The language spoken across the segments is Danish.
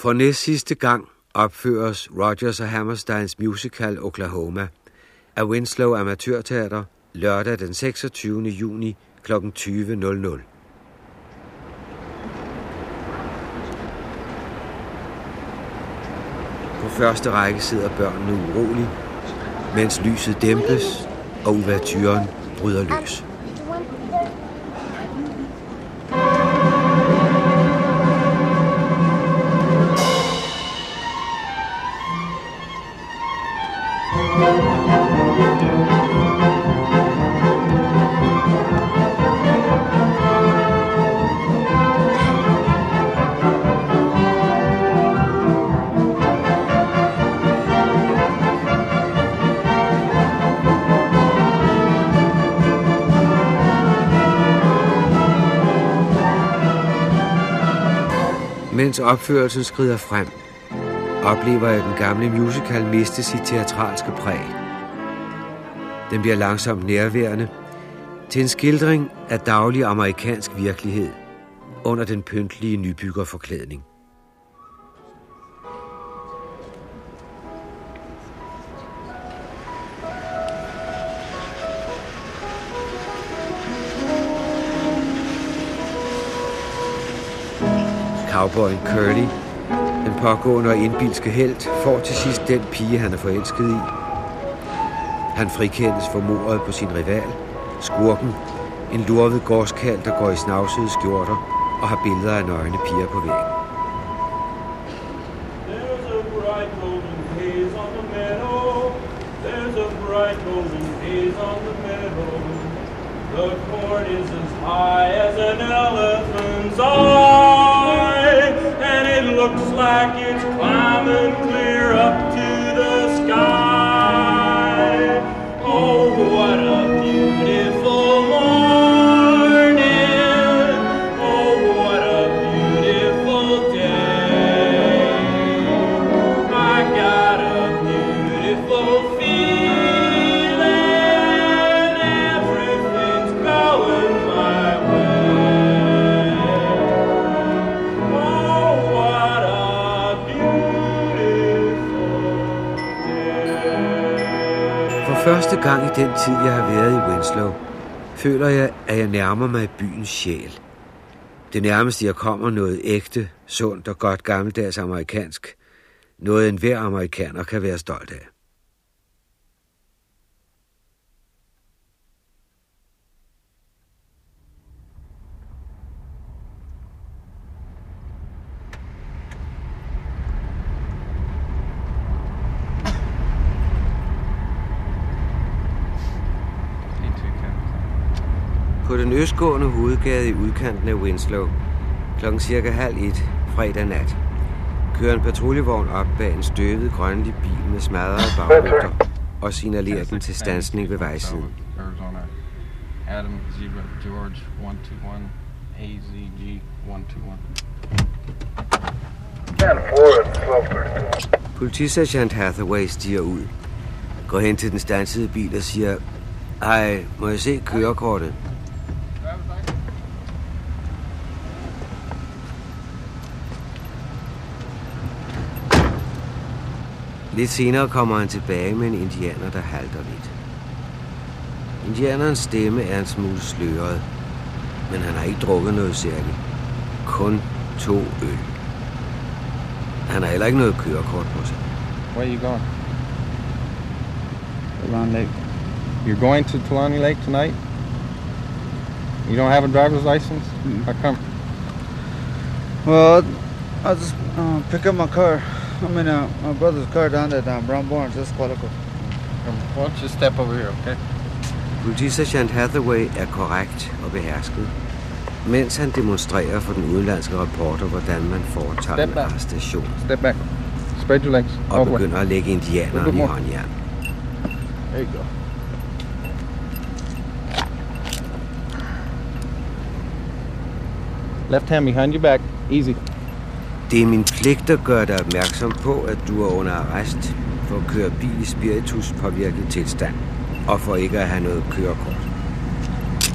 For næst sidste gang opføres Rogers og Hammersteins musical Oklahoma af Winslow Amatørteater lørdag den 26. juni kl. 20.00. På første række sidder børnene uroligt, mens lyset dæmpes og uvertyren bryder løs. Opførelsen skrider frem, oplever jeg den gamle musical miste sit teatralske præg. Den bliver langsomt nærværende til en skildring af daglig amerikansk virkelighed under den pyntlige nybyggerforklædning. Cowboyen Curly, den pågående og indbilske held, får til sidst den pige, han er forelsket i. Han frikendes for mordet på sin rival, skurken, en lurvet gårdskald, der går i snavsede skjorter og har billeder af nøgne piger på væggen. There's a bright on the meadow. There's a bright on the meadow. The corn is as high as an elephant's eye, looks like it's climbing clear up For gang i den tid, jeg har været i Winslow, føler jeg, at jeg nærmer mig byens sjæl. Det nærmeste, jeg kommer noget ægte, sundt og godt gammeldags amerikansk. Noget enhver amerikaner kan være stolt af. Den østgående hovedgade i udkanten af Winslow, klokken cirka halv et fredag nat, kører en patruljevogn op bag en støvet grønlig bil med smadrede baglygter og signalerer den til stansning ved vejsiden. Adam Zebra George 121 AZG 121. Politisergeant Hathaway stiger ud, går hen til den stansede bil og siger, Hej, må jeg se kørekortet? Lidt senere kommer han tilbage med en indianer, der halter lidt. Indianerens stemme er en smule sløret, men han har ikke drukket noget særligt. Kun to øl. Han har heller ikke noget kørekort på sig. Where are you going? Around Lake. You're going to Talani Lake tonight? You don't have a driver's license? Mm. How come? Well, I just uh, pick up my car. I mean, uh, my brother's car down at uh, Brown Barnes. That's Qualico. Um, Why don't you step over here, okay? Politisergeant Hathaway er korrekt og behersket, mens han demonstrerer for den udenlandske reporter, hvordan man foretager Step en back. arrestation Step back. Spread your legs. og All the way. begynder at lægge indianeren Good i morning. håndjern. There you go. Left hand behind your back. Easy. Det er min pligt at gøre dig opmærksom på, at du er under arrest for at køre bil i spiritus påvirket tilstand og for ikke at have noget kørekort.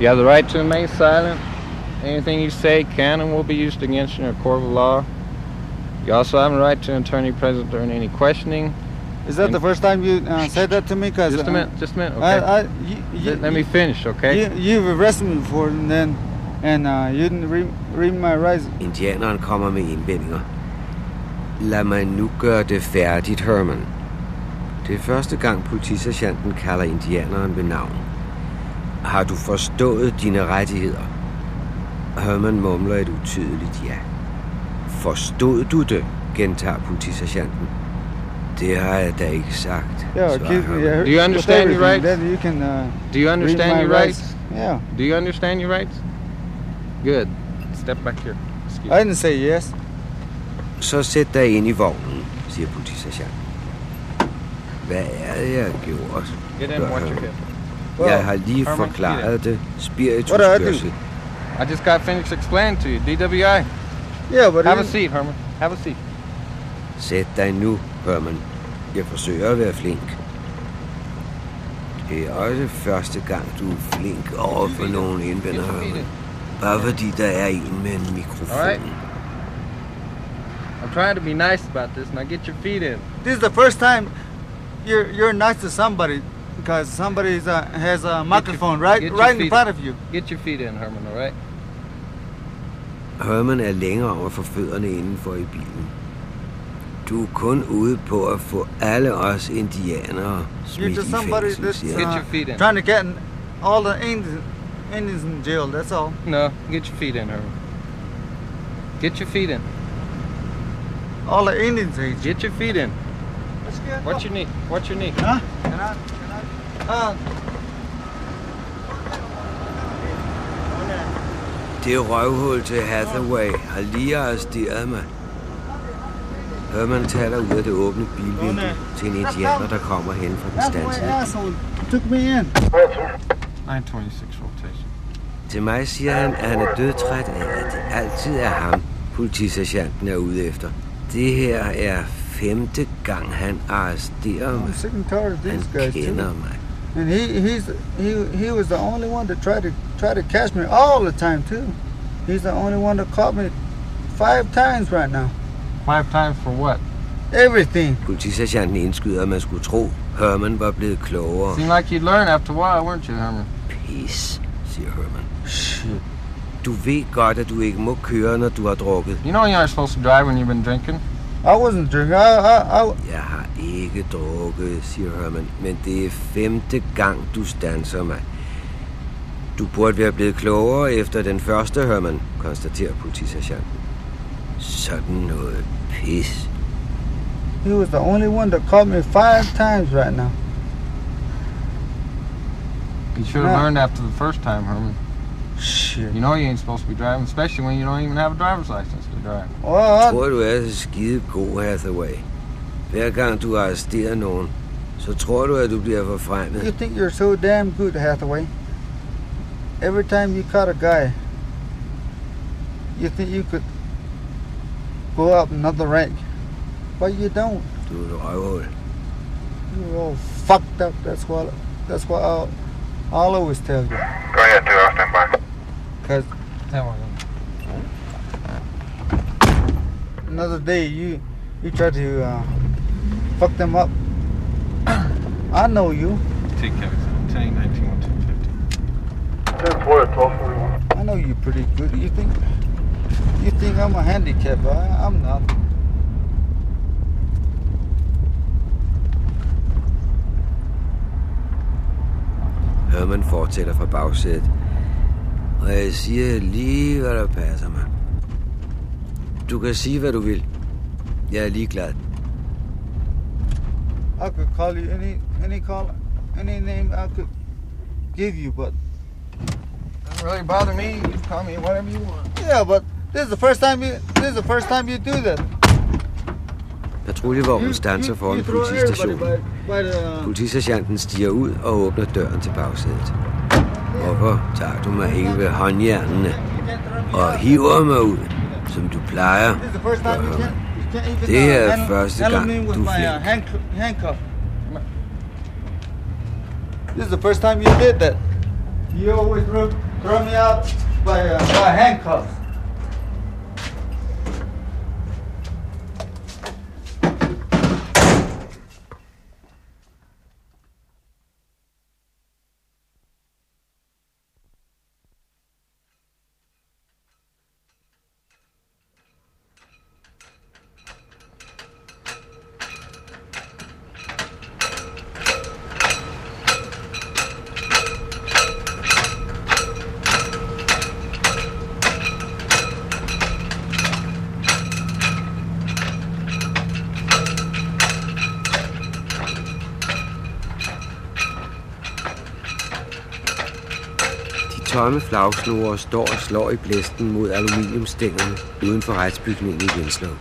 You have the right to remain silent. Anything you say can and will be used against you in a court of law. You also have a right to an attorney present during any questioning. Is that And- the first time you uh, said that to me? Cause Just a uh, minute, just a minute, I, okay? I, you, you, Let- Let me finish, okay? You, you've arrested me before, and then, and uh, you didn't read, read my rights. Indianeren kommer med indvendinger. Lad mig nu gøre det færdigt, Herman. Det er første gang politisergeanten kalder indianeren ved navn. Har du forstået dine rettigheder? Herman mumler et utydeligt ja. Forstod du det, gentager politisergeanten. Det har jeg da ikke sagt, Yeah. Herman. Yeah, Do you understand your rights? Then you can uh, Do you understand read my your rights? Yeah, Do you understand your rights? Good. Step back here. Excuse I didn't say yes. Så sæt dig ind i vognen, siger politisergeanten. Hvad er det, jeg har gjort? Get in watch your. Jeg har lige Herman, forklaret det. Spirituskørsel. I just got finished explaining to you. DWI. Yeah, but Have a seat, Herman. Have a seat. Sæt dig nu, Herman. Jeg forsøger at være flink. Det er også første gang, du er flink over for nogen indvender, Herman. Bare fordi der er en med en mikrofon. Alright. I'm trying to be nice about this. Now get your feet in. this is the first time you're you're nice to somebody because somebody uh, has a microphone right your right in feet- front of you. Get your feet in, Herman, all right? Herman er længere at få fødderne indenfor i bilen. Du er kun ude på at få alle os indianere smidt i fængsel, siger uh, your feet in. trying to get all the Indians, Indians in jail. That's all. No, get your feet in, Herman. Get your feet in. All the Indians hate. Get your feet in. Watch your knee. Watch your knee. Huh? Can I? Can I? Uh, Det røvhul til Hathaway har lige arresteret mig. Herman taler ud af det åbne bilvindue til en indianer, der kommer hen fra den that's stansede took me in. 926 rotation. Til mig siger han, at han er dødtræt af, at det altid er ham, politisergeanten er ude efter. Det her er femte gang, han arresterer mig. Han kender mig. And he he's he he was the only one that tried to try to catch me all the time too. He's the only one that caught me five times right now. Five times for what? Everything. Politisergeanten indskyder, at man skulle tro, Herman var blevet klogere. Seemed like you'd learn after a while, weren't you, Herman? Pis, siger Herman. Shit. Du ved godt, at du ikke må køre, når du har drukket. You know you're not supposed to drive when you've been drinking. I wasn't drinking. I I, I Jeg har ikke drukket, siger Herman, men det er femte gang, du stanser mig. Du burde være blevet klogere efter den første, Herman, konstaterer politisergeanten. Sådan noget pis. he was the only one that caught me five times right now. You should have Yeah. learned after the first time, Herman. Shit. You know you ain't supposed to be driving, especially when you don't even have a driver's license to drive. Well, I, Tror du er så skide god, Hathaway? Hver gang du arresterer nogen, så tror du, at du bliver you think you're so damn good, Hathaway? Every time you caught a guy, you think you could go up another rank, but you don't. Du er et røvhul. You're all fucked up. That's what. That's what I'll, I'll always tell you. Go ahead, two, I'll stand by. Cause Tell me. another day you you try to uh, fuck them up. I know you. Take care. 10, 19, 10 4, 1241. I know you pretty good. You think you think I'm a handicap? I, I'm not. Herman fortsætter fra bagsædet. Og jeg siger lige, hvad der passer mig. Du kan sige, hvad du vil. Jeg er ligeglad. I could call you any any call any name I could give you, but Doesn't really bother me. You can call me whatever you want. yeah, but this is the first time you this is the first time you do that. Patruljevognen standser foran politistationen. Politisergeanten stiger ud og åbner døren til bagsædet. Hvorfor tager du mig ikke ved håndjernene og hiver mig ud, som du plejer? This Det her er første gang, du er flink. This is the first time you did that. You always throw, throw me out by, uh, by handcuffs. Tomme flagsnore står og slår i blæsten mod aluminiumstængerne uden for retsbygningen i Winslow.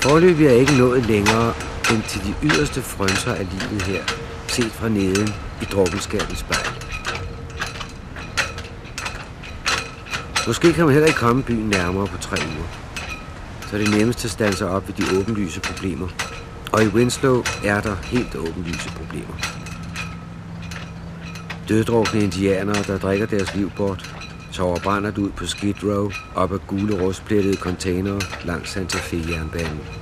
Forløbig er ikke nået længere end til de yderste frønser af livet her, set fra neden i drukkenskabens spejl. Måske kan man heller ikke komme byen nærmere på tre uger. Så er det nemmest at stande sig op ved de åbenlyse problemer. Og i Winslow er der helt åbenlyse problemer. Døddrukne indianere, der drikker deres liv bort, tårer brændert ud på Skid Row op ad gule rustplettede containere langs Santa Fe-jernbanen.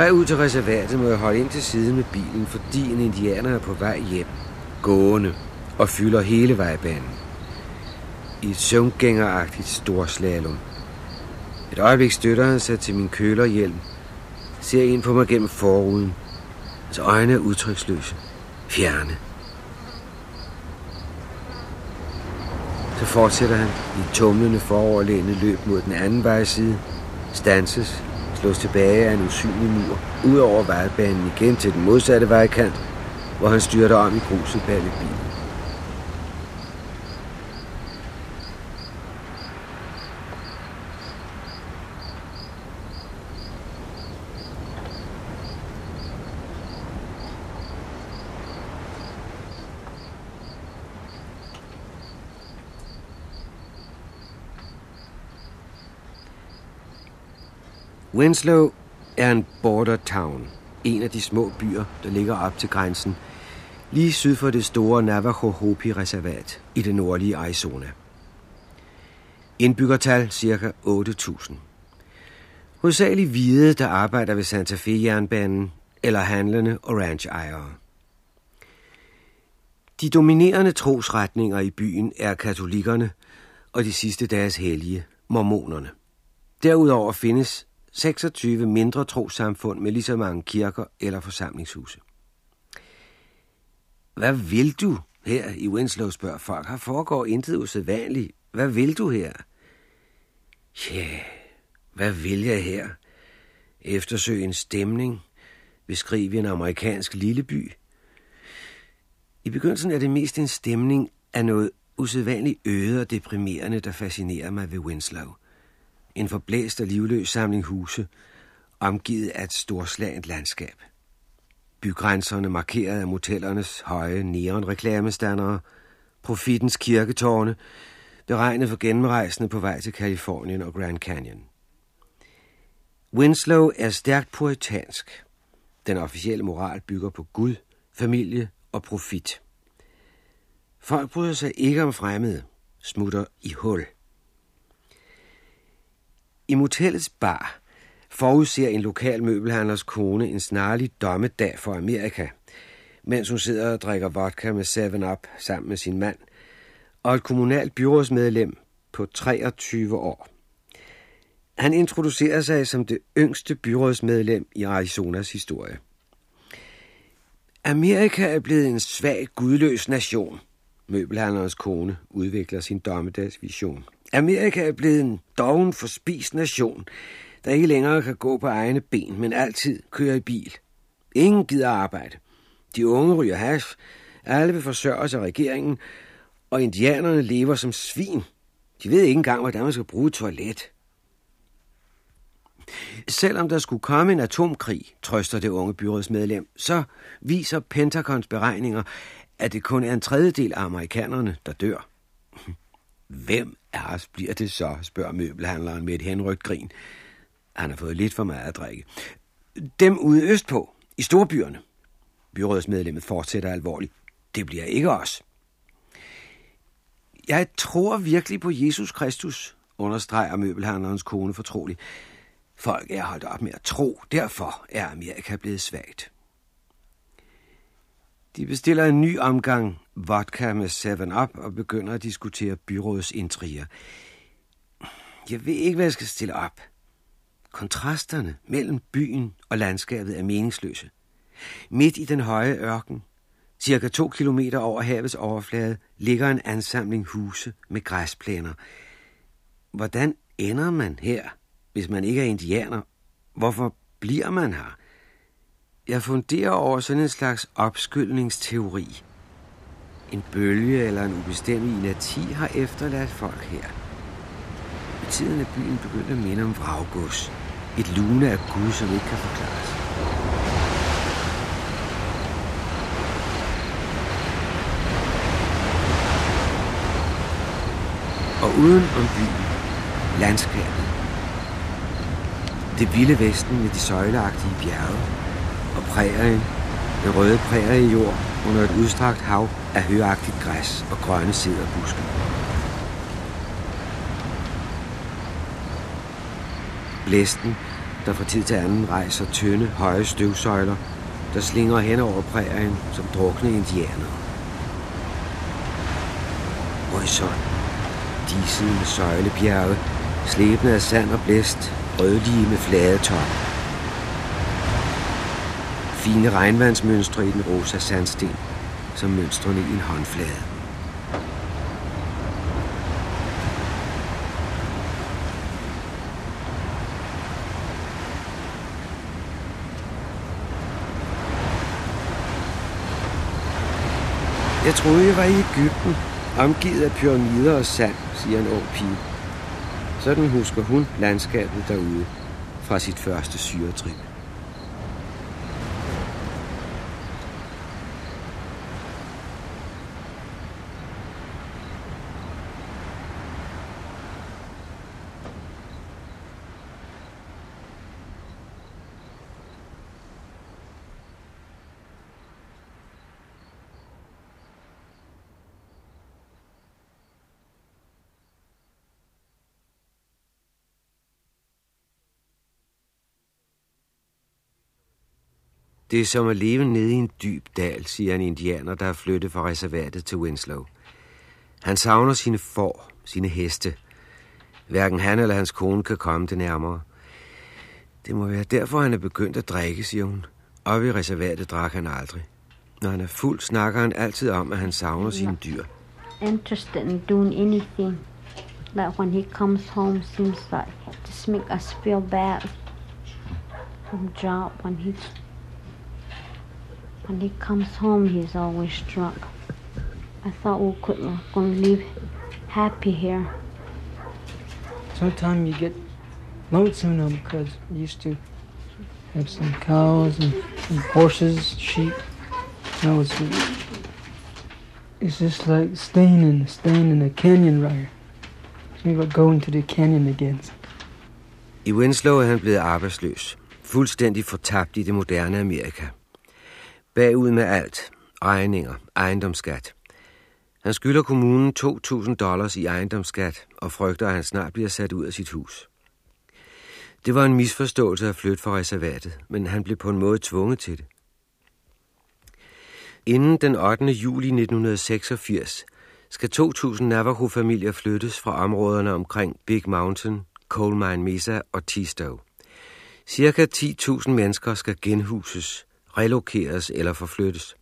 Vej ud til reservatet må jeg holde ind til siden med bilen, fordi en indianer er på vej hjem, gående og fylder hele vejbanen. I et søvngængeragtigt storslalom. Et øjeblik støtter han sig til min kølerhjelm, ser ind på mig gennem forruden. Hans øjne er udtryksløse, fjerne. Så fortsætter han i tumlende foroverlænet løb mod den anden vejside, stanses slås tilbage af en usynlig mur, ud over vejbanen igen til den modsatte vejkant, hvor han styrter om i gruset bag ved bilen. Winslow er en border town, en af de små byer, der ligger op til grænsen, lige syd for det store Navajo Hopi-reservat i det nordlige Arizona. Indbyggertal ca. 8.000. Hovedsageligt hvide, der arbejder ved Santa Fe-jernbanen, eller handlende og ranchejere. De dominerende trosretninger i byen er katolikkerne og de sidste dages hellige, mormonerne. Derudover findes 26 mindre trosamfund med lige så mange kirker eller forsamlingshuse. Hvad vil du her i Winslow, spørger folk. Her foregår intet usædvanligt. Hvad vil du her? Ja, yeah, hvad vil jeg her? Eftersøge en stemning? Beskrive en amerikansk lilleby? I begyndelsen er det mest en stemning af noget usædvanligt øde og deprimerende, der fascinerer mig ved Winslow – en forblæst og livløs samling huse, omgivet af et storslagent landskab. Bygrænserne markeret af motellernes høje neonreklamestandere, profitens kirketårne, beregnet for gennemrejsende på vej til Kalifornien og Grand Canyon. Winslow er stærkt puritansk. Den officielle moral bygger på Gud, familie og profit. Folk bryder sig ikke om fremmede, smutter i hul – i motellets bar forudser en lokal møbelhandlers kone en snarlig dommedag for Amerika, mens hun sidder og drikker vodka med 7-Up sammen med sin mand, og et kommunalt byrådsmedlem på 23 år. Han introducerer sig som det yngste byrådsmedlem i Arizonas historie. Amerika er blevet en svag, gudløs nation. Møbelhandlerens kone udvikler sin dommedagsvision. Amerika er blevet en doven forspist nation, der ikke længere kan gå på egne ben, men altid kører i bil. Ingen gider arbejde. De unge ryger hash, alle vil forsørges af regeringen, og indianerne lever som svin. De ved ikke engang, hvordan man skal bruge toilet. Selvom der skulle komme en atomkrig, trøster det unge byrådsmedlem, så viser Pentagons beregninger, at det kun er en tredjedel af amerikanerne, der dør. Hvem af os bliver det så, spørger møbelhandleren med et henrygt grin. Han har fået lidt for meget at drikke. Dem ude østpå, i storbyerne. Byrådsmedlemmet fortsætter alvorligt. Det bliver ikke os. Jeg tror virkelig på Jesus Kristus, understreger møbelhandlerens kone fortroligt. Folk er holdt op med at tro, derfor er Amerika blevet svagt. De bestiller en ny omgang vodka med 7-Up og begynder at diskutere byrådsintriger. Jeg ved ikke, hvad jeg skal stille op. Kontrasterne mellem byen og landskabet er meningsløse. Midt i den høje ørken, cirka to kilometer over havets overflade, ligger en ansamling huse med græsplæner. Hvordan ender man her, hvis man ikke er indianer? Hvorfor bliver man her? Jeg funderer over sådan en slags opskyldningsteori. En bølge eller en ubestemmelig inati har efterladt folk her. I tiden er byen begyndt at minde om vraggods. Et lune af Gud, som ikke kan forklares. Og uden om byen, landskabet. Det vilde vesten med de søjleagtige bjerge prærien, den røde prærie jord under et udstrakt hav af høagtigt græs og grønne sæderbuske. Blæsten, der fra tid til anden rejser tynde, høje støvsøjler, der slinger hen over prærien som drukne indianere. Horisont, diset med søjlebjerge, slæbende af sand og blæst, rødlige med flade toppe. Fine regnvandsmønstre i den rosa sandsten, som mønstrene i en håndflade. Jeg troede, jeg var i Ægypten, omgivet af pyramider og sand, siger en ung pige. Sådan husker hun landskabet derude fra sit første syretrip. Det er som at leve nede i en dyb dal, siger en indianer, der er flyttet fra reservatet til Winslow. Han savner sine får, sine heste. Hverken han eller hans kone kan komme det nærmere. Det må være derfor, han er begyndt at drikke, siger hun. Oppe i reservatet drak han aldrig. Når han er fuld, snakker han altid om, at han savner sine dyr. Interested in doing anything. Like when he comes home, seems like just make us feel bad. From job when he When he comes home, he's always drunk. I thought we could uh, gonna live happy here. Sometimes you get lonesome though because you used to have some cows and, and horses, sheep. Now it's it's just like staying in staying in a canyon right here. Maybe going to the canyon again. I Winslow er han blevet arbejdsløs. Fuldstændig fortabt i det moderne Amerika. Bagud med alt. Regninger, ejendomsskat. Han skylder kommunen 2.000 dollars i ejendomsskat og frygter, at han snart bliver sat ud af sit hus. Det var en misforståelse at flytte fra reservatet, men han blev på en måde tvunget til det. Inden den 8. juli 1986 skal 2.000 Navajo-familier flyttes fra områderne omkring Big Mountain, Coal Mine Mesa og Tistow. Cirka 10.000 mennesker skal genhuses, relokeres eller forflyttes.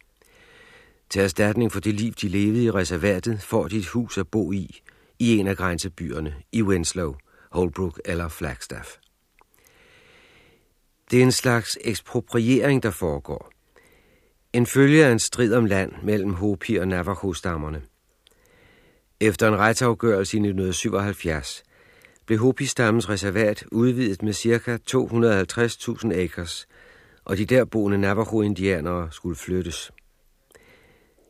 Til erstatning for det liv, de levede i reservatet, får de et hus at bo i, i en af grænsebyerne, i Winslow, Holbrook eller Flagstaff. Det er en slags ekspropriering, der foregår. En følge af en strid om land mellem Hopi og Navajo-stammerne. Efter en retsafgørelse i 1977 blev Hopi-stammens reservat udvidet med ca. 250.000 acres – og de derboende Navajo-indianere skulle flyttes.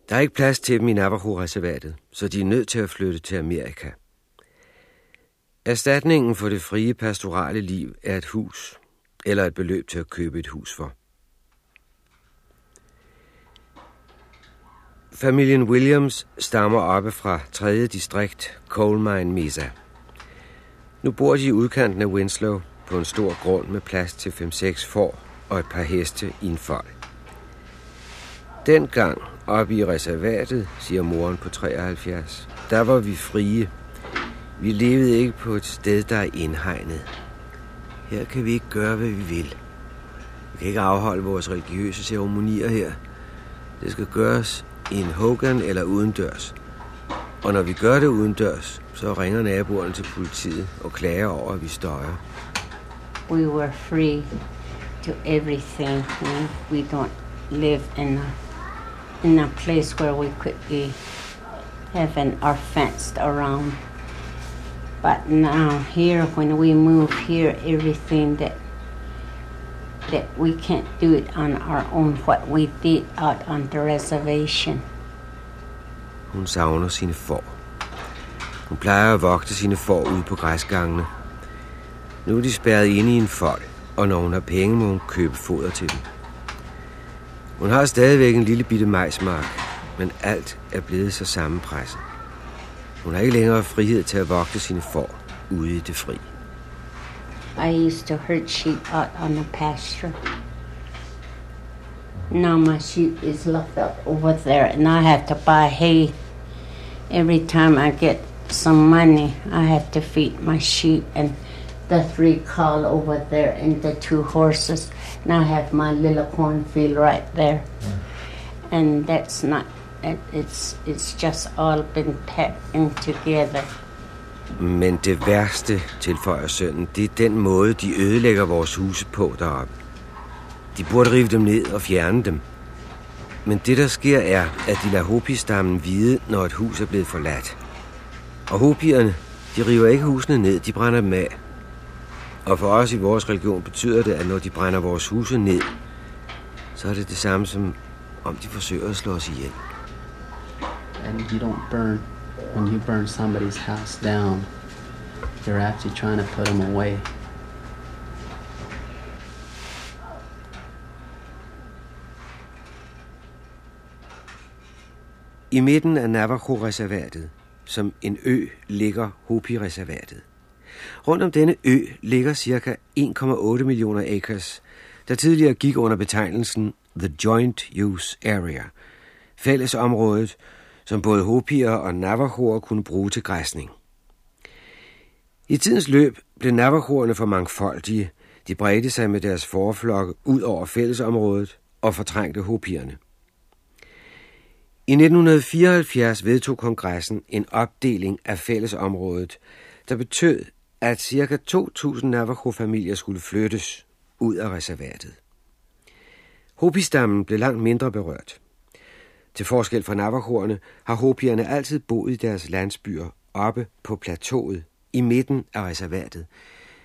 Der er ikke plads til dem i Navajo-reservatet, så de er nødt til at flytte til Amerika. Erstatningen for det frie pastorale liv er et hus, eller et beløb til at købe et hus for. Familien Williams stammer oppe fra 3. distrikt Coal Mine Mesa. Nu bor de i udkanten af Winslow på en stor grund med plads til 5-6 får og et par heste i en fold. Dengang oppe i reservatet, siger moren på 73, der var vi frie. Vi levede ikke på et sted, der er indhegnet. Her kan vi ikke gøre, hvad vi vil. Vi kan ikke afholde vores religiøse ceremonier her. Det skal gøres i en Hogan eller udendørs. Og når vi gør det udendørs, så ringer naboerne til politiet og klager over, at vi støjer. We were free to everything. We, we don't live in a, in a place where we could be having our fenced around. But now here, when we move here, everything that that we can't do it on our own. What we did out on the reservation. Hun savner sine får. Hun plejer at vogte sine får ude på græsgangene. Nu er de spærret inde i en fold, og når hun har penge, må hun købe foder til dem. Hun har stadigvæk en lille bitte majsmark, men alt er blevet så sammenpresset. Hun har ikke længere frihed til at vogte sine får ude i det fri. I used to herd sheep out on the pasture. Now my sheep is locked up over there, and I have to buy hay every time I get some money. I have to feed my sheep and the three cow over there and the two horses. And I have my little cornfield right there, and that's not. it- It's it's just all been packed in together. Men det værste, tilføjer sønnen, det er den måde, de ødelægger vores huse på deroppe. De burde rive dem ned og fjerne dem. Men det, der sker, er, at de lader Hopi-stammen vide, når et hus er blevet forladt. Og Hopierne, de river ikke husene ned, de brænder dem af. Og for os i vores religion betyder det, at når de brænder vores huse ned, så er det det samme som om de forsøger at slå os ihjel. and you don't burn when you burn somebody's house down you're actually trying to put them away I midten af Navajo-reservatet, som en ø, ligger Hopi-reservatet. Rundt om denne ø ligger ca. 1,8 millioner acres, der tidligere gik under betegnelsen The Joint Use Area, fællesområdet, som både Hopier og Navajoer kunne bruge til græsning. I tidens løb blev Navajoerne for mangfoldige. De bredte sig med deres forflokke ud over fællesområdet og fortrængte Hopierne. I 1974 vedtog kongressen en opdeling af fællesområdet, der betød, at ca. 2.000 Navajo-familier skulle flyttes ud af reservatet. Hopi-stammen blev langt mindre berørt. Til forskel fra Navajoerne har Hopierne altid boet i deres landsbyer oppe på plateauet i midten af reservatet.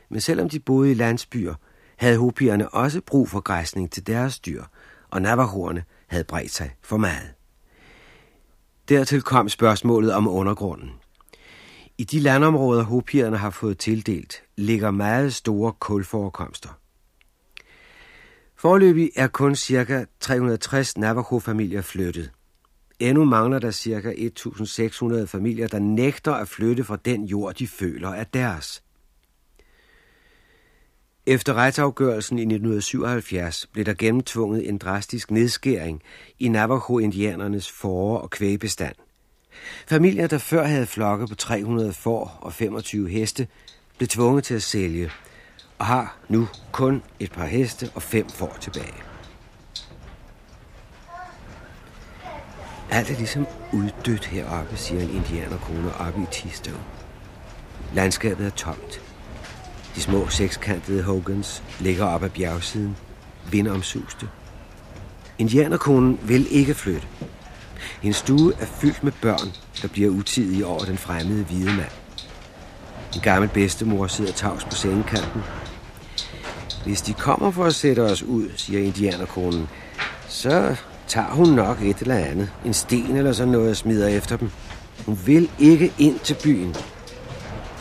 Men selvom de boede i landsbyer, havde Hopierne også brug for græsning til deres dyr, og Navajoerne havde bredt sig for meget. Dertil kom spørgsmålet om undergrunden. I de landområder, hopierne har fået tildelt, ligger meget store kulforekomster. Forløbig er kun ca. 360 Navajo-familier flyttet. Endnu mangler der ca. 1.600 familier, der nægter at flytte fra den jord, de føler er deres. Efter retsafgørelsen i 1977 blev der gennemtvunget en drastisk nedskæring i Navajo-indianernes forår- og kvægbestand. Familier, der før havde flokke på 300 får og 25 heste, blev tvunget til at sælge og har nu kun et par heste og fem får tilbage. Alt er ligesom uddødt heroppe, siger en indianerkone oppe i Tistow. Landskabet er tomt. De små sekskantede Hogans ligger op ad bjergsiden, vindomsuste. Indianerkonen vil ikke flytte. Hendes stue er fyldt med børn, der bliver utidige over den fremmede hvide mand. En gammel bedstemor sidder tavs på sengekanten. Hvis de kommer for at sætte os ud, siger indianerkonen, så tager hun nok et eller andet. En sten eller sådan noget og smider efter dem. Hun vil ikke ind til byen.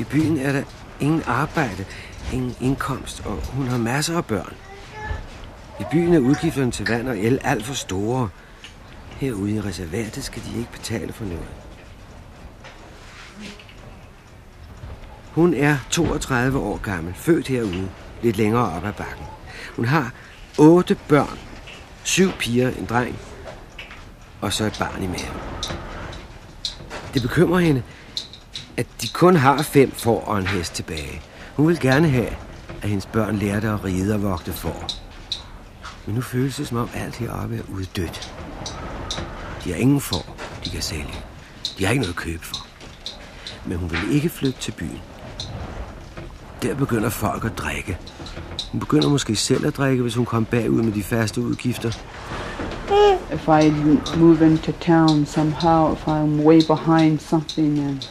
I byen er der ingen arbejde, ingen indkomst, og hun har masser af børn. I byen er udgifterne til vand og el alt for store. Herude i reservatet skal de ikke betale for noget. Hun er 32 år gammel, født herude, lidt længere op ad bakken. Hun har otte børn, syv piger, en dreng, og så et barn i maven. Det bekymrer hende, at de kun har fem får og en hest tilbage. Hun vil gerne have, at hendes børn lærte at ride og vogte får. Men nu føles det som om alt heroppe er uddødt. De har ingen for, de kan sælge. De har ikke noget at købe for. Men hun vil ikke flytte til byen. Der begynder folk at drikke. Hun begynder måske selv at drikke, hvis hun kommer bagud med de faste udgifter. If I move into town somehow, if I'm way behind something, and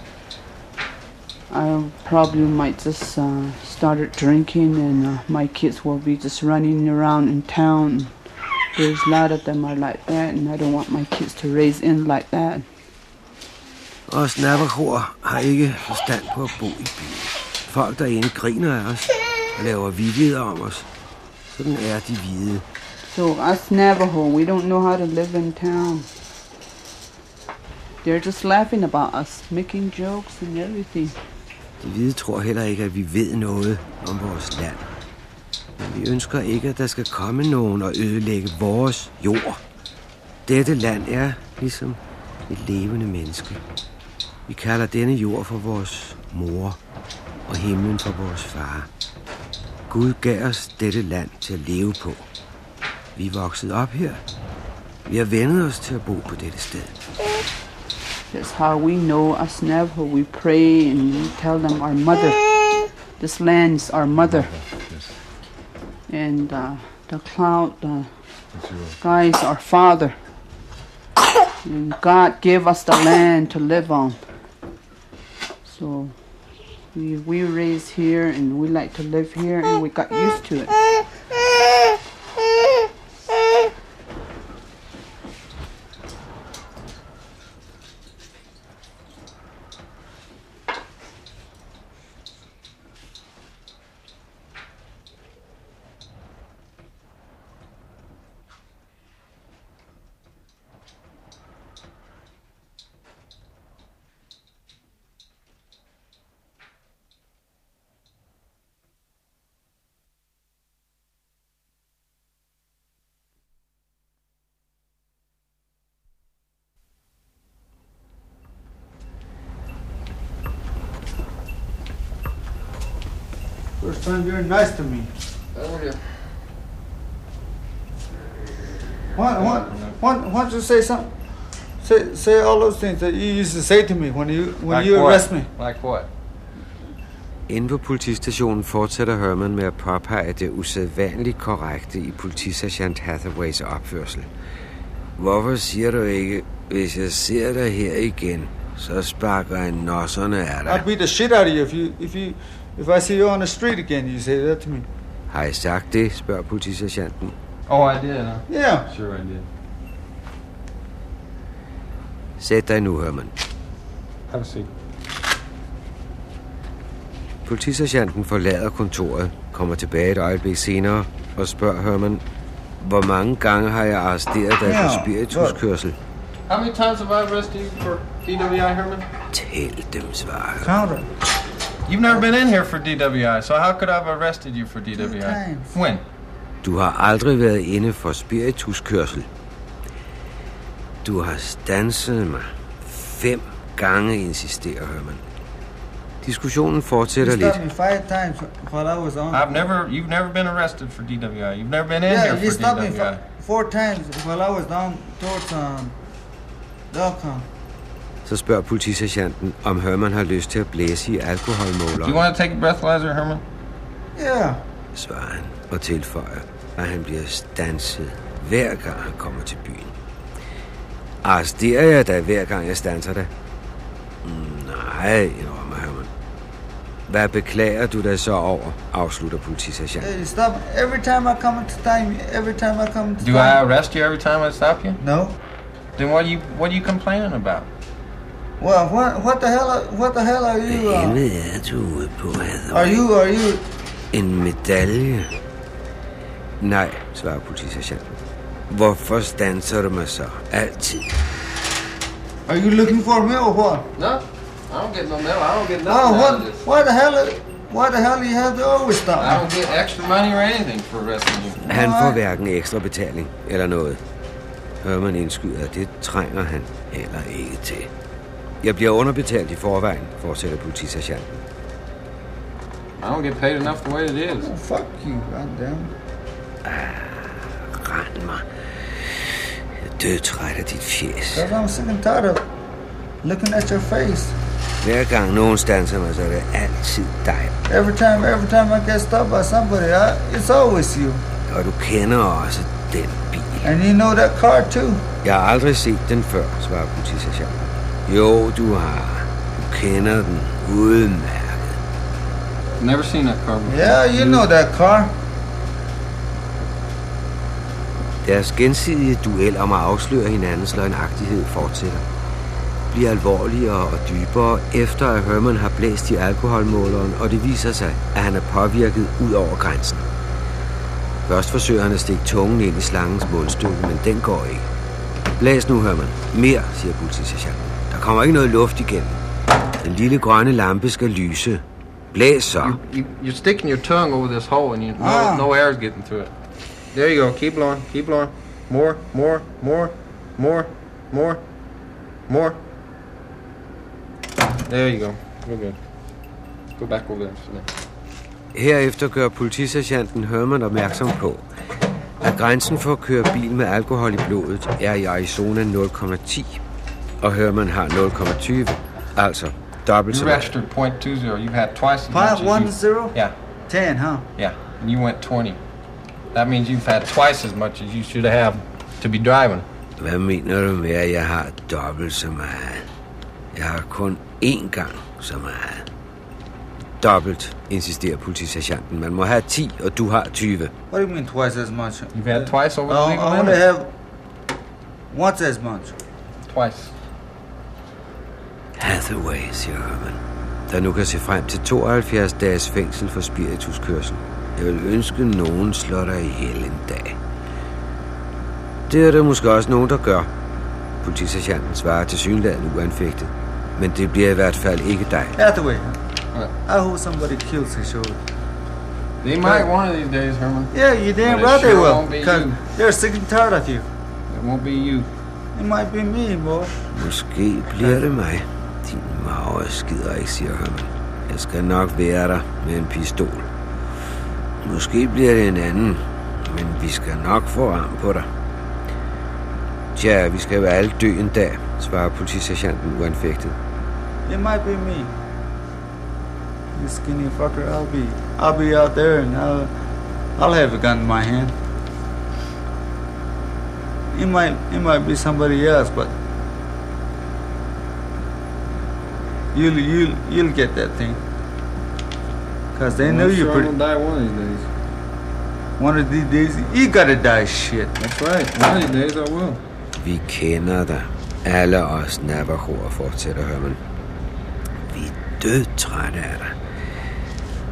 I probably might just uh, start drinking, and uh, my kids will be just running around in town. There's a lot of them are like that, and I don't want my kids to raise in like that. Og snapperkor har ikke forstand på at bo i byen. Folk derinde griner af os og laver vidigheder om os. Sådan er de hvide. So us Navajo, we don't know how to live in town. They're just laughing about us, making jokes and everything. De hvide tror heller ikke, at vi ved noget om vores land. Vi ønsker ikke, at der skal komme nogen og ødelægge vores jord. Dette land er ligesom et levende menneske. Vi kalder denne jord for vores mor og himlen for vores far. Gud gav os dette land til at leve på. Vi er vokset op her. Vi har vendet os til at bo på dette sted. That's how we know us Navajo. We pray and we tell them our mother. This land's our mother. And uh, the cloud, the guy's our father. And God gave us the land to live on. So we we raised here and we like to live here and we got used to it. Time you're nice to me. Why, why, why, why don't you say something? Say, say all those things that you used to say to me when you when Like you what? arrest me. Like what? Inde på politistationen fortsætter Herman med at påpege det usædvanligt korrekte i politisergeant Hathaways opførsel. Hvorfor siger du ikke, hvis jeg ser dig her igen, så sparker jeg nosserne af I'd dig? beat the shit out of you if you if you if I see you on the street again. You say that to me. Har I sagt det, spørger politisergeanten. Oh, I did, huh? Yeah. Sure, I did. Sæt dig nu, Herman. Have a seat. Politisergeanten forlader kontoret, kommer tilbage et øjeblik senere og spørger Herman, hvor mange gange har jeg arresteret dig for spirituskørsel? How many times have I arrested you for DWI, Herman? Tæl dem, svarer Herman. You've never been in here for DWI, so how could I have arrested you for DWI? When? Du har aldrig været inde for spirituskørsel. Du har stanset mig fem gange, insisterer Herman. Diskussionen You fortsætter lidt. stopped me five times while I was on. I've never, you've never been arrested for DWI. You've never been in yeah, here you for stopped me DWI. fi- four times while I was down towards um, Delcon. Så spørger politisergeanten, om Herman har lyst til at blæse i Do you want to take a breathalyzer, Herman? Yeah. Svarer han og tilføjer, at han bliver stanset hver gang han kommer til byen. Arresterer jeg dig hver gang jeg stanser dig? "Mm, Nej, indrømmer Herman. Hvad beklager du dig så over, afslutter politisergeanten. Hey, stop every time I come into time. Every time I come Do time. I arrest you every time I stop you? No. Then what are you, what are you complaining about? Well, what what the hell are, what the hell are you? Hvad Uh, helvede er du ude på, are Hathaway? you are you En medalje? Nej, svarer politisergeanten. Hvorfor stanser du mig så? Altid. are you looking for me or what? No, I don't get no medal. I don't get Oh, nothing out what? Why the hell? Why the hell you have to always stop? I don't get extra money or anything for arresting you. Han får hverken ekstra betaling eller noget. Herman indskyder, at det trænger han heller ikke til. Jeg bliver underbetalt i forvejen, fortsætter politisergeanten. I don't get paid enough the way it is. Oh, fuck you, goddamn. Rend mig. Jeg er dødtræt af dit fjes. Cause I'm sick and tired of looking at your face. Hver gang nogen stanser mig, så er det altid dig. Every time, every time I get stopped by somebody, I, it's always you. Og du kender også den bil. And you know that car too. Jeg har aldrig set den før, svarer politisergeanten. Jo, du har. Du kender den udmærket. Never seen that car before. Yeah, you know that car. Deres gensidige duel om at afsløre hinandens løgnagtighed fortsætter. Bliver alvorligere og dybere, efter at Herman har blæst i alkoholmåleren, og det viser sig, at han er påvirket ud over grænsen. Først forsøger han at stikke tungen ind i slangens mundstykke, men den går ikke. Blæs nu, Herman. Mere, siger politisergeanten. Der kommer ikke noget luft igennem. Den lille grønne lampe skal lyse. Blæs så. You, you, you're sticking your tongue over this hole and you, no, Ah. no air is getting through it. There you go. Keep blowing. Keep blowing. More, more, more, more, more, more. There you go. We're good. Go back over there. Herefter gør politisergeanten Herman opmærksom på, at grænsen for at køre bil med alkohol i blodet er i Arizona 0,10, og Herman har 0,20, altså dobbelt så You meget. registered point two zero. You've had twice as much as one you. zero? Yeah, Ten, huh? yeah. And you went twenty. That means you've had twice as much as you should have to be driving. Hvad mener du med, at jeg har dobbelt så meget? Jeg har kun én gang så meget. Dobbelt, insisterer politisergeanten. Man må have 10, og du har 20. What do you mean twice as much? You've had twice over I, the I legal only limit. have once as much. Twice. Hathaway, siger Herman, der nu kan se frem til 72 dages fængsel for spirituskørsel. Jeg vil ønske, nogen slår dig ihjel en dag. Det er der måske også nogen, der gør. Politisergeanten svarer til synligheden uanfægtet. Men det bliver i hvert fald ikke dig. Hathaway. I hope somebody kills his shoulder. They might one of these days, Herman. Yeah, you damn right they will. won't be Because they're sick and tired of you. It won't be you. It might be me, boy. Måske bliver det mig. Din skider ikke, siger han. Jeg skal nok være der med en pistol. Måske bliver det en anden, men vi skal nok få ram på dig. Tja, vi skal være alle dø en dag, svarer politisergeanten uanfægtet. It might be me. You skinny fucker, I'll be I'll be out there and I'll I'll have a gun in my hand. It might it might be somebody else, but you'll you'll you'll get that thing. Cause they know I'm you're pretty I'm gonna die one of these days. one of these days you gotta die shit. That's right. One of these days I will. Vi kender dig. Alle os navajoer, fortsætter Herman. Vi er dødtrætte af dig.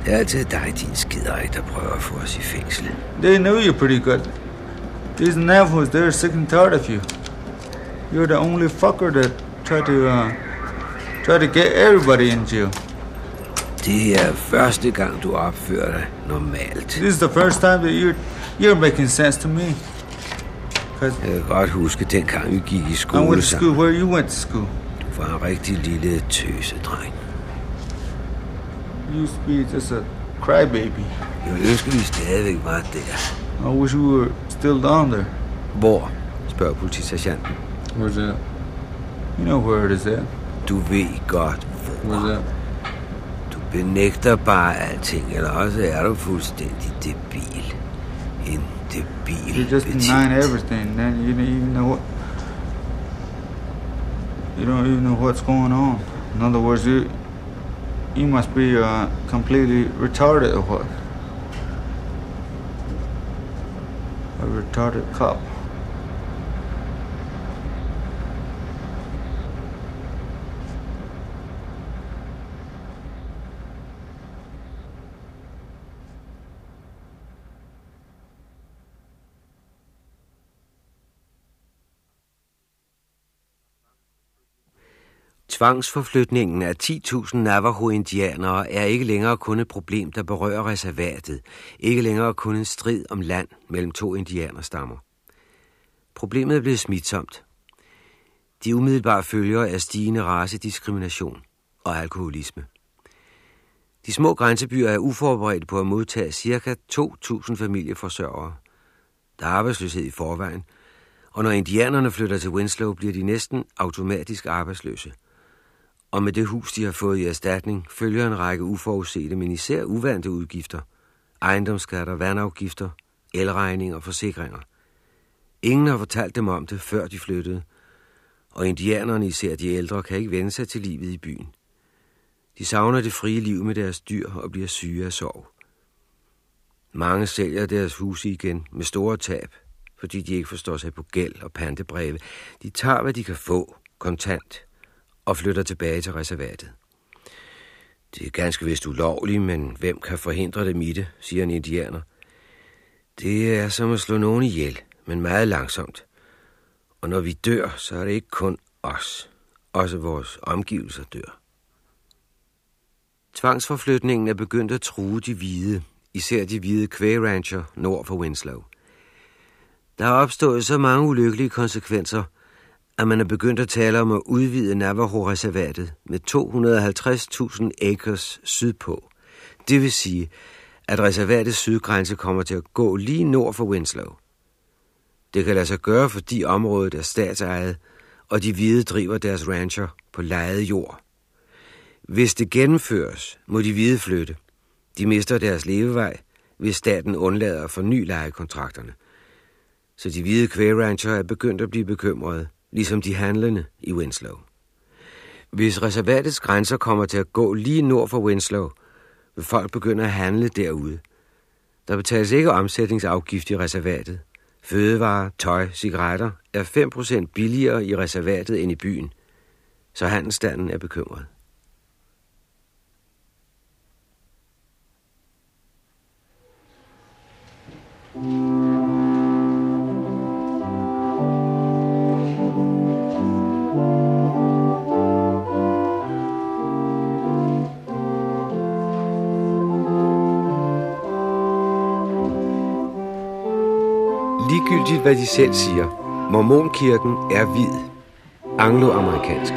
Det er altid dig, din skiderik, der prøver at få os i fængsel. They know you're pretty good. These Navajos, they're sick and tired of you. You're the only fucker that tried to uh, try to get everybody in jail. Det er første gang, du opfører dig normalt. This is the first time that you're you're making sense to me. Jeg kan godt huske, dengang vi gik i I skole went to school where you went to school. Du var en rigtig lille tøsedreng. You used to be just a crybaby. Jeg ville ønske, vi stadigvæk var der. I wish we were still down there. Hvor? spørger politisergeanten. Where's that? You know where it is at. Du ved godt, Where's hvor. that? Du benægter bare alting, eller også er du fuldstændig debil. En debil You just betjent. denying everything. Then you don't even know what. You don't even know what's going on. In other words, you you must be uh, completely retarded or what? A retarded cop. Tvangsforflytningen af 10.000 Navajo-indianere er ikke længere kun et problem, der berører reservatet. Ikke længere kun en strid om land mellem to indianerstammer. Problemet er blevet smitsomt. De umiddelbare følger er stigende racediskrimination og alkoholisme. De små grænsebyer er uforberedte på at modtage ca. 2.000 familieforsørgere. Der er arbejdsløshed i forvejen, og når indianerne flytter til Winslow, bliver de næsten automatisk arbejdsløse. Og med det hus, de har fået i erstatning, følger en række uforudsete, men især uvante udgifter. Ejendomsskatter, vandafgifter, elregninger og forsikringer. Ingen har fortalt dem om det, før de flyttede, og indianerne, især de ældre, kan ikke vende sig til livet i byen. De savner det frie liv med deres dyr og bliver syge af sorg. Mange sælger deres huse igen med store tab, fordi de ikke forstår sig på gæld og pantebreve. De tager, hvad de kan få, kontant, og flytter tilbage til reservatet. Det er ganske vist ulovligt, men hvem kan forhindre dem i det, siger en indianer. Det er som at slå nogen ihjel, men meget langsomt. Og når vi dør, så er det ikke kun os. Også vores omgivelser dør. Tvangsforflytningen er begyndt at true de hvide, især de hvide kvægrancher nord for Winslow. Der er opstået så mange ulykkelige konsekvenser, at man er begyndt at tale om at udvide Navajo-reservatet med 250.000 acres sydpå. Det vil sige, at reservatets sydgrænse kommer til at gå lige nord for Winslow. Det kan lade sig gøre, fordi området er statsejet, og de hvide driver deres rancher på lejet jord. Hvis det gennemføres, må de hvide flytte. De mister deres levevej, hvis staten undlader at forny lejekontrakterne. Så de hvide kvægrancher er begyndt at blive bekymrede, ligesom de handlende i Winslow. Hvis reservatets grænser kommer til at gå lige nord for Winslow, vil folk begynde at handle derude. Der betales ikke omsætningsafgift i reservatet. Fødevarer, tøj, cigaretter er 5% billigere i reservatet end i byen, så handelsstanden er bekymret. Ligegyldigt hvad de selv siger, mormonkirken er hvid, angloamerikansk.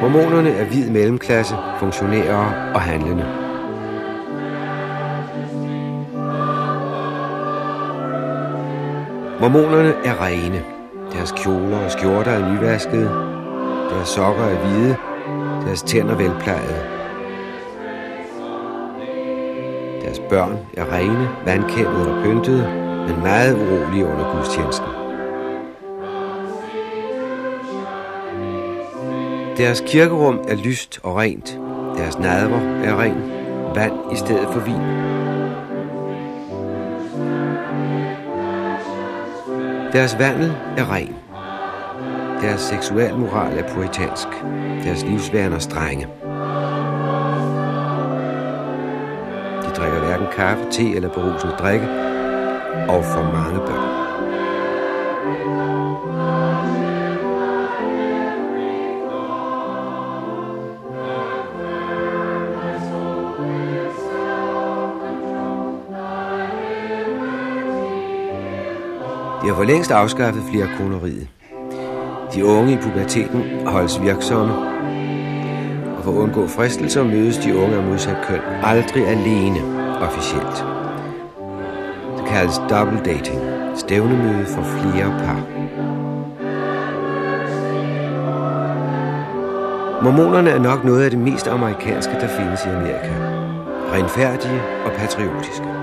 Mormonerne er hvid mellemklasse, funktionærer og handlende. Mormonerne er rene. Deres kjoler og skjorter er nyvaskede. Deres sokker er hvide. Deres tænder velplejede. Deres børn er rene, vandkæmmede og pyntede, men meget urolige under gudstjenesten. Deres kirkerum er lyst og rent. Deres nadver er ren. Vand i stedet for vin. Deres vandel er ren. Deres seksualmoral er puritansk. Deres livsvaner strenge. Kaffe, te eller berusende drikke, og for mange børn. De har for længst afskaffet flere koneriet. De unge i puberteten holdes virksomme, og for at undgå fristelser mødes de unge af modsat køn aldrig alene officielt. Det kaldes double dating, stævnemøde for flere par. Mormonerne er nok noget af det mest amerikanske, der findes i Amerika. Renfærdige og patriotiske.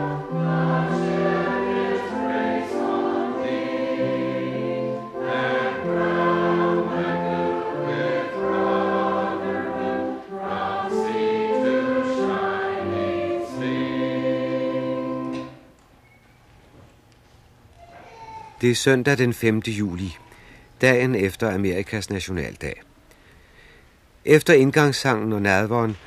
Det er søndag den 5. juli, dagen efter Amerikas nationaldag. Efter indgangssangen og nadveren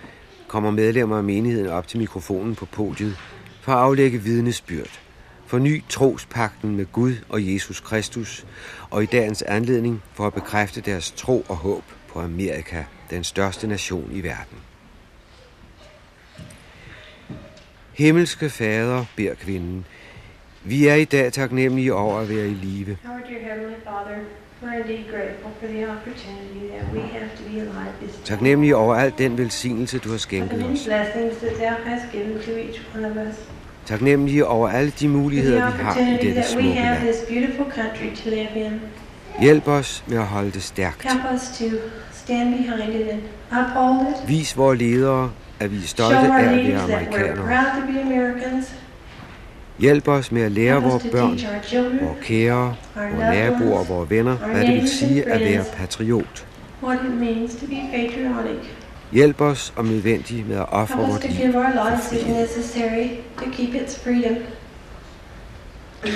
kommer medlemmer af menigheden op til mikrofonen på podiet for at aflægge vidnesbyrd Forny trospakten med Gud og Jesus Kristus, og i dagens anledning for at bekræfte deres tro og håb på Amerika, den største nation i verden. Himmelske Fader, beder kvinden, vi er i dag taknemmelige over at være i live. Taknemmelige over al den velsignelse, du har skænket os. Taknemmelige over alle de muligheder, vi har i dette smukke land. Hjælp os med at holde det stærkt. Vis vores ledere, at vi er stolte af at være amerikanere. proud to be Americans. Hjælp os med at lære vores børn, vores kære, vores naboer og vores venner, hvad det vil sige at være patriot. Hjælp os om nødvendigt med at ofre vores liv.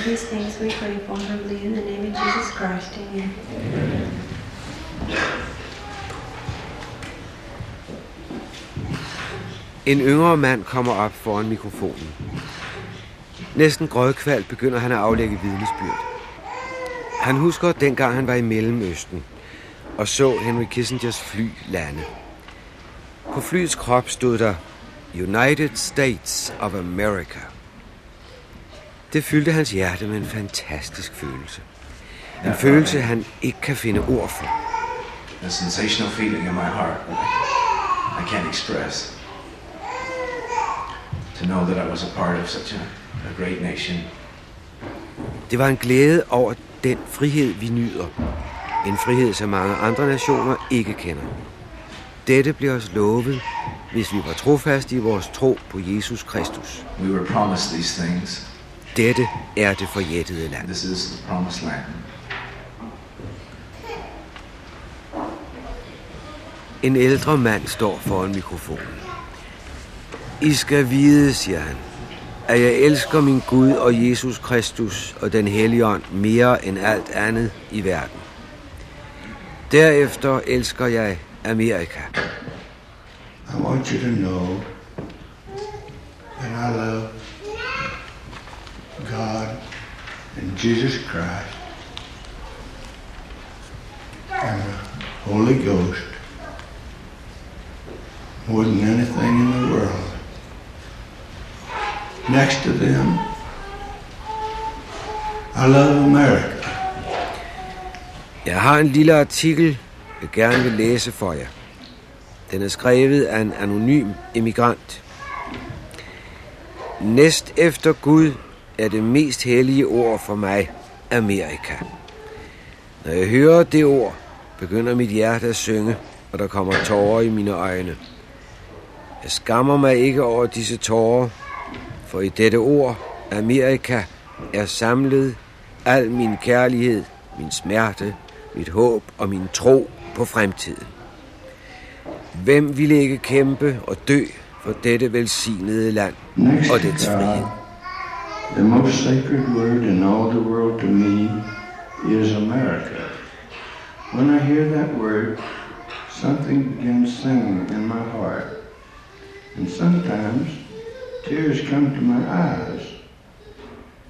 these things we pray for humbly in the name of Jesus Christ. Amen. En yngre mand kommer op foran mikrofonen. Næsten grødkvalt begynder han at aflægge vidnesbyrd. Han husker dengang han var i Mellemøsten og så Henry Kissingers fly lande. På flyets krop stod der United States of America. Det fyldte hans hjerte med en fantastisk følelse. En følelse, han ikke kan finde ord for. a sensational feeling in my heart I can't express. To know that I was a part of such a, a great nation. Det var en glæde over den frihed, vi nyder. En frihed, som mange andre nationer ikke kender. Dette blev os lovet, hvis vi var trofaste i vores tro på Jesus Kristus. We were promised these things. Dette er det forjættede land. This is the promised land. En ældre mand står foran mikrofonen. I skal vide, siger han, at jeg elsker min Gud og Jesus Kristus og den hellige ånd mere end alt andet i verden. Derefter elsker jeg Amerika. I want you to know that I love God and Jesus Christ and the Holy Ghost more than anything in the world. Next to them, I love America. Jeg har en lille artikel, jeg gerne vil læse for jer. Den er skrevet af en anonym emigrant. Næst efter Gud er det mest hellige ord for mig Amerika. Når jeg hører det ord, begynder mit hjerte at synge, og der kommer tårer i mine øjne. Jeg skammer mig ikke over disse tårer, for i dette ord, Amerika, er samlet al min kærlighed, min smerte, mit håb og min tro på fremtiden. Hvem ville ikke kæmpe og dø for dette velsignede land og dets frihed? The most sacred word in all the world to me is America. When I hear that word, something begins singing in my heart. And sometimes tears come to my eyes.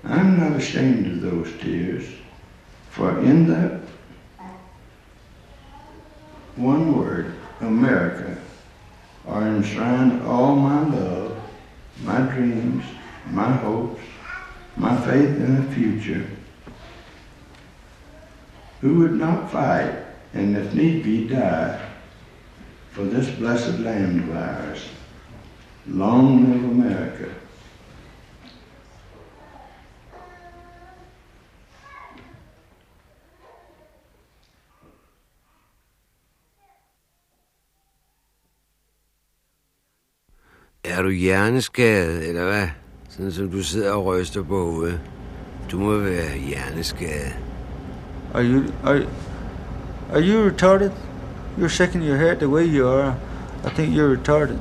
I'm not ashamed of those tears, for in that one word, America, are enshrined all my love, my dreams, my hopes, my faith in the future. Who would not fight and, if need be, die for this blessed land of ours? Long live America. Er du hjerneskadet, eller hvad? Sådan som du sidder og ryster på hovedet. Du må være hjerneskadet. Are you are are you retarded? You're shaking your head the way you are. I think you're retarded.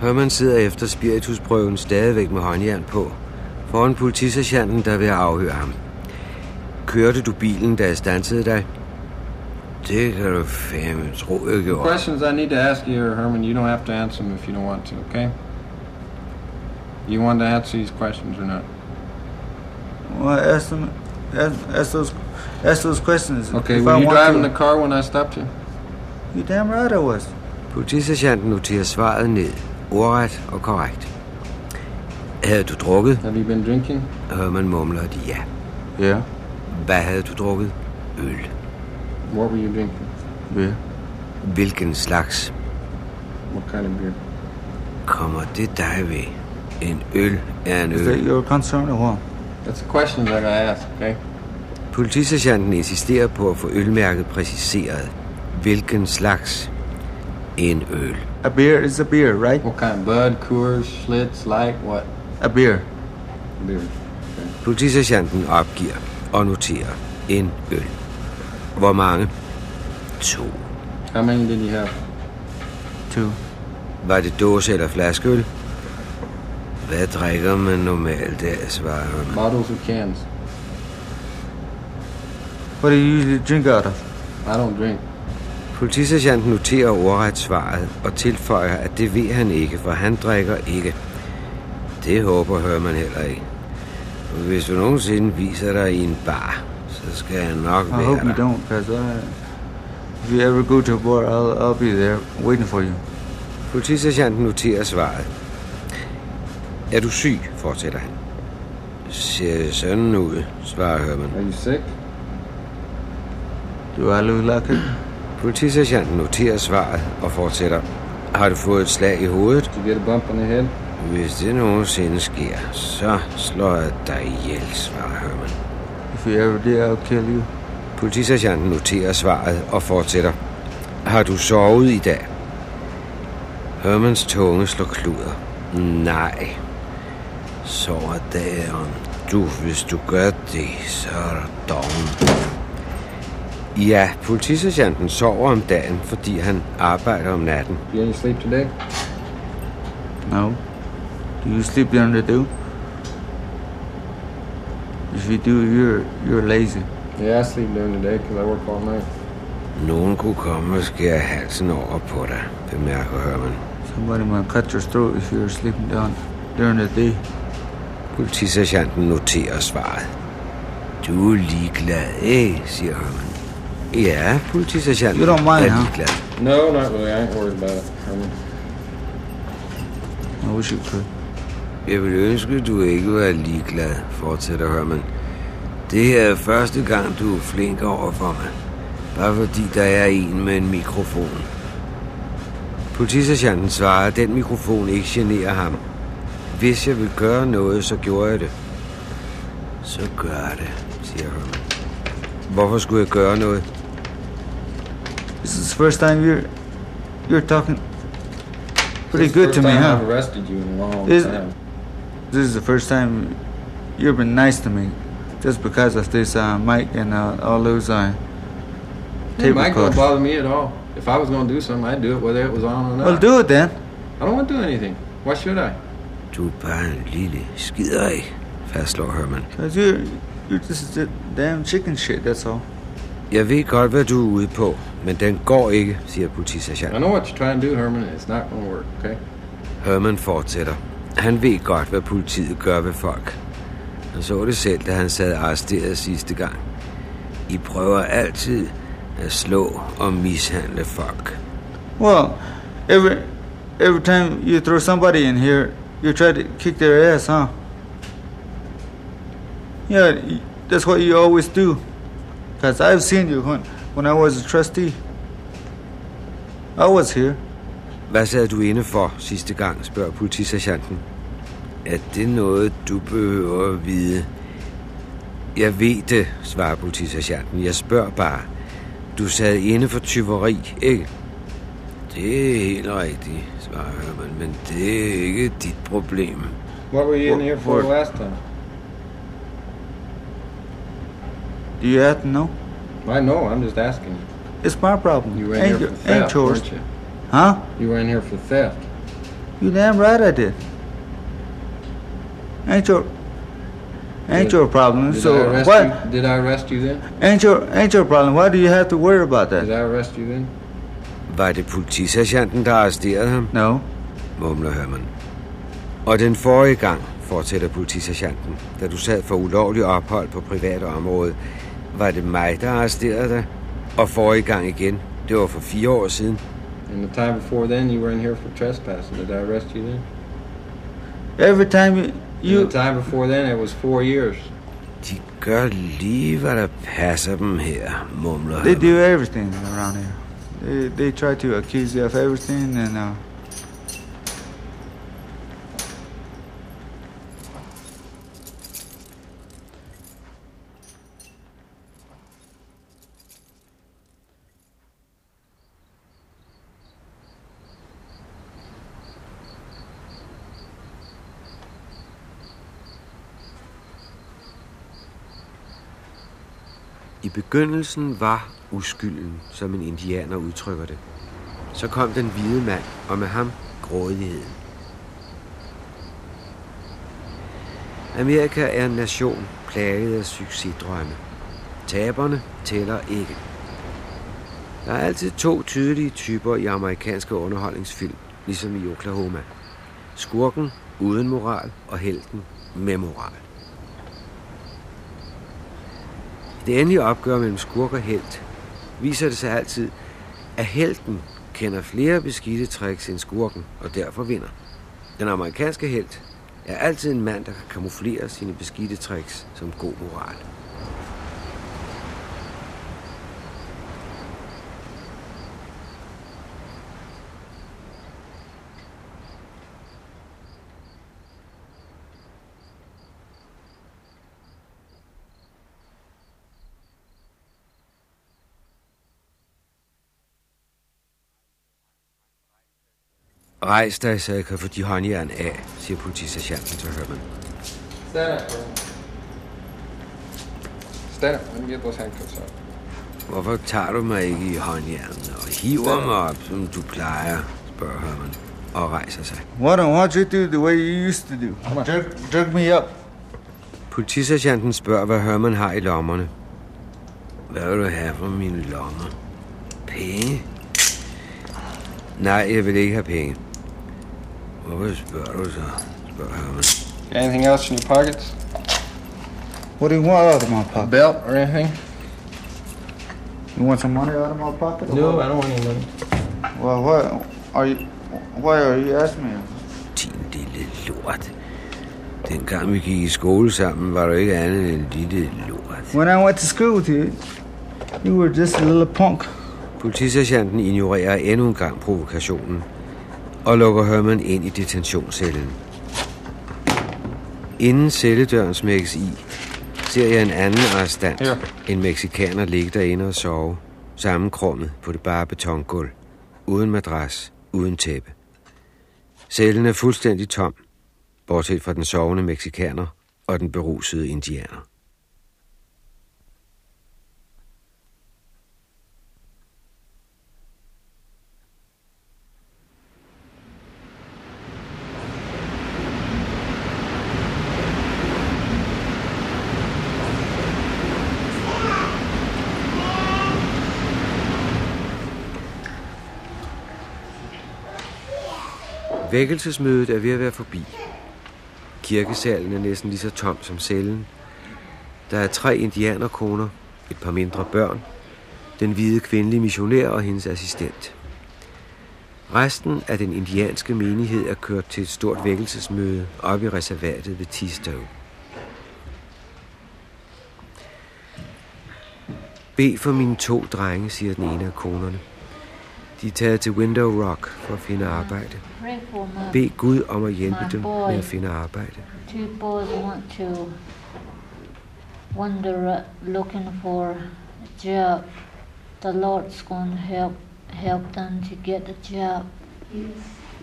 Herman sidder efter spiritusprøven stadigvæk med håndjern på. Foran politisergeanten, der vil afhøre ham. Kørte du bilen, da jeg stansede dig? Det kan du fandme tro, jeg gjorde. Questions I need to ask you Herman, you don't have to answer them if you don't want to, okay? You want to answer these questions or not? Well, ask them, ask, ask those, ask those questions. Okay, if were I you driving to. the car when I stopped you? You damn right I was. Politisergeanten noterer svaret ned, ordret og korrekt. Havde du drukket? Have you been drinking? Herman mumler et ja. Yeah. Hvad havde du drukket? Øl. What were you drinking? Yeah. Hvilken slags? What kind of beer? Kommer det dig ved? En øl er en Is that øl. your concern or what? That's a question that I asked, okay? Politisergeanten insisterer på at få ølmærket præciseret. Hvilken slags? En øl. A beer is a beer, right? What kind? Bud, Coors, Schlitz, Light, what? A beer. Beer. Politisergeanten opgiver og noterer en øl. Hvor mange? To. How many did you have? Two. Var det dåse eller flaskeøl? Hvad drikker man normalt der, svarer han. Bottles or cans? What do you usually drink out of? I don't drink. Politisergeanten noterer ordret svaret og tilføjer, at det ved han ikke, for han drikker ikke. Det håber Herman heller ikke. Hvis du nogensinde viser dig i en bar, så skal jeg nok I være hope you der. don't, because I, if you ever go to a bar, I'll, I'll be there waiting for you. Politisergeanten noterer svaret. Er du syg, fortsætter han. Ser sådan ud, svarer Herman. Are you sick? Do I look like it? Politisergeanten noterer svaret og fortsætter. Har du fået et slag i hovedet? You get a bump on the head? Hvis det nogensinde sker, så slår jeg dig ihjel, svarer Herman. If you ever did, I'll kill you. Politisergeanten noterer svaret og fortsætter. Har du sovet i dag? Hermans tunge slår kluder. Nej. Sover dagen. Du, hvis du gør det, så er du doven. Ja, politisergeanten sover om dagen, fordi han arbejder om natten. You any sleep today? No. Do you sleep during the day? If you do, you're you're lazy. Yeah, I sleep during the day because I work all night. Nogen kunne komme og skære halsen over på dig, bemærker Herman. Somebody might cut your throat if you're sleeping down during the day. Politisergeanten noterer svaret. Du er ligeglad, eh, siger Herman. Ja, politisergeanten You don't mind, er huh? ligeglad. No, not really. I ain't worried about it. Herman. I wish you could. Jeg vil ønske, du ikke var ligeglad, fortsætter Herman. Det her er første gang, du er flink over for mig. Bare fordi der er en med en mikrofon. Politisergeanten svarer, at den mikrofon ikke generer ham. Hvis jeg vil gøre noget, så gjorde jeg det. Så gør det, siger Herman. Hvorfor skulle jeg gøre noget? This is the first time you're you're talking pretty This good first to me, time huh? I've arrested you in a long Is- time. This is the first time you've been nice to me, just because of this uh, mic and uh, all those uh, It tape might don't bother me at all. If I was going to do something, I'd do it whether it was on or not. Well, do it then. I don't want to do anything. Why should I? Du bare en lille skiderig, fastslår Herman. Cause you're you're just a damn chicken shit. That's all. Jeg ved godt, hvad du er ude på, men den går ikke, siger I politisergeanten. know what you're trying to do, Herman, and it's not going to work, okay? Herman fortsætter. Han ved godt, hvad politiet gør ved folk. Han så det selv, da han sad arresteret sidste gang. I prøver altid at slå og mishandle folk. Well, every every time you throw somebody in here, you try to kick their ass, huh? Yeah, that's what you always do. Cause I've seen you when when I was a trustee. I was here. Hvad sad du inde for sidste gang, spørger politisergeanten. Er det noget, du behøver at vide? Jeg ved det, svarer politisergeanten. Jeg spørger bare. Du sad inde for tyveri, ikke? Det er helt rigtigt, svarer Herman, men det er ikke dit problem. What were you in here for last time? Do you have to know? I know, I'm just asking you. It's my problem. You were in ain't, here for ain't theft, yours. weren't you? Huh? You were in here for theft. You damn right I did. Ain't your ain't Did- your problem. Did so I arrest what? you? Did I arrest you then? Ain't your ain't your problem. Why do you have to worry about Did that? I arrest you then? Var det politisergeanten, der arresterede ham? No. mumler Herman. Og den forrige gang, fortsætter politisergeanten. Da du sad for ulovlig ophold på privat område, var det mig, der arresterede dig. Og forrige gang igen, det var for fire år siden. And the time before then, you were in here for trespassing. Did I arrest you then? Every time you, You... And the time before then, it was four years. De gør lige, hvad der passer dem her, mumler they do everything around here. They, they try to accuse you of everything, and uh, I begyndelsen var uskylden, som en indianer udtrykker det. Så kom den hvide mand, og med ham grådigheden. Amerika er en nation plaget af succesdrømme. Taberne tæller ikke. Der er altid to tydelige typer i amerikanske underholdningsfilm, ligesom i Oklahoma. Skurken uden moral og helten med moral. I det endelige opgør mellem skurk og helt viser det sig altid, at helten kender flere beskidte tricks end skurken, og derfor vinder. Den amerikanske helt er altid en mand, der kan kamuflere sine beskidte tricks som god moral. Rejs dig, så jeg kan få de håndjern af, siger politisergeanten til Herman. Stand up, bro. Stand up. Let me get those handcuffs on. Hvorfor tager du mig ikke i håndjernet og hiver mig op, som du plejer, spørger Herman og rejser sig. why don't, why don't you do the way you used to do? Jerk, jerk me up. Politisergeanten spørger, hvad Herman har i lommerne. Hvad vil du have for mine lommer? Penge? Nej, jeg vil ikke have penge. Hvorfor spørger du så? spørger Herman. Anything else in your pockets? What do you want out of my pocket? Belt or anything? You want some money out of my pocket? or No, what? I don't want any money. Well, why are you? Why are you asking me? Din lille lort. Dengang vi gik i skole sammen, var du ikke andet end en lille lort. When I went to school with you, you were just a little punk. Politisergeanten ignorerer endnu en gang provokationen og lukker Herman ind i detentionscellen. Inden celledøren smækkes i, ser jeg en anden arrestant, Her. en meksikaner, ligge derinde og sove, sammenkrummet på det bare betongulv, uden madras, uden tæppe. Cellen er fuldstændig tom, bortset fra den sovende meksikaner og den berusede indianer. Vækkelsesmødet er ved at være forbi. Kirkesalen er næsten lige så tom som cellen. Der er tre indianerkoner, et par mindre børn, den hvide kvindelige missionær og hendes assistent. Resten af den indianske menighed er kørt til et stort vækkelsesmøde op i reservatet ved Tistow. Bed for mine to drenge, siger den ene af konerne. De er taget til Window Rock for at finde arbejde. Bed Gud om at hjælpe dem med at finde arbejde. wander looking for a job. The Lord's going to help help them to get a job.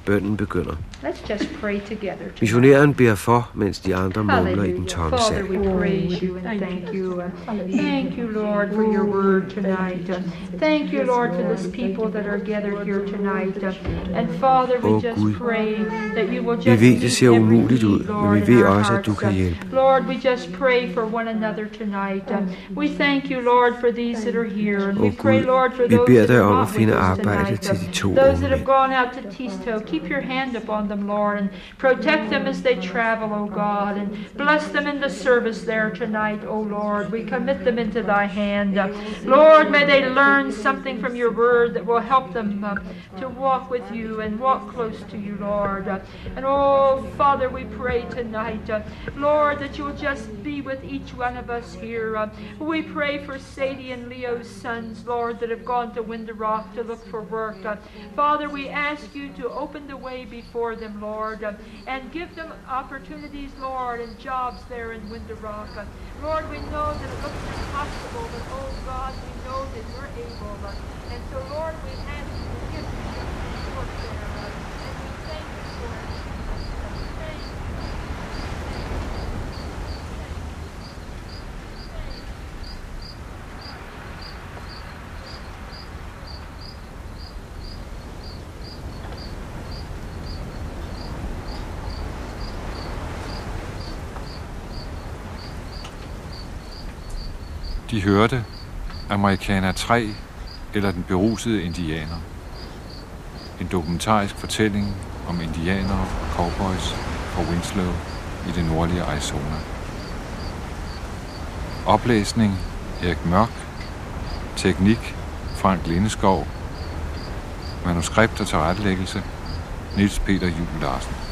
Bønden begynder. Let's just pray together. tonight. Missionæren beder for, mens de andre mumler i den Hallelujah. tomme Father, sal. we praise you and thank you. Uh, Thank you, Lord, for your word tonight. Uh, Thank you, Lord, for this people that are gathered here tonight. Uh, And Father, we just pray that you will Vi just ved, det ser every umuligt ud, need, men Lord, vi ved også, at du kan hjælpe. Lord, we just pray for one another tonight. We thank you, Lord, for these that are here. And we pray, Lord, for those that are om not with us tonight. til de to Those that have gone out to Tisto, keep your hand upon them, Lord, and protect them as they travel, O God, and bless them in the service there tonight, O Lord. We commit them into thy hand. Lord, may they learn something from your word that will help them uh, to walk with you and walk close to you, Lord. And oh, Father, we pray tonight, uh, Lord, that you'll just be with each one of us here. Uh, we pray for Sadie and Leo's sons, Lord, that have gone to Winter Rock to look for work. Uh, Father, we ask you to open the way before them, Lord, and give them opportunities, Lord, and jobs there in Winter Rock. Lord, we know that it looks impossible, but oh God, we know that you're able. And so, Lord, we De hørte Amerikaner 3 eller Den berusede indianer. En dokumentarisk fortælling om indianere cowboys og Winslow i det nordlige Arizona. Oplæsning Erik Mørk. Teknik Frank Lindeskov. Manuskript og tilrettelæggelse Niels Peter Juel Larsen.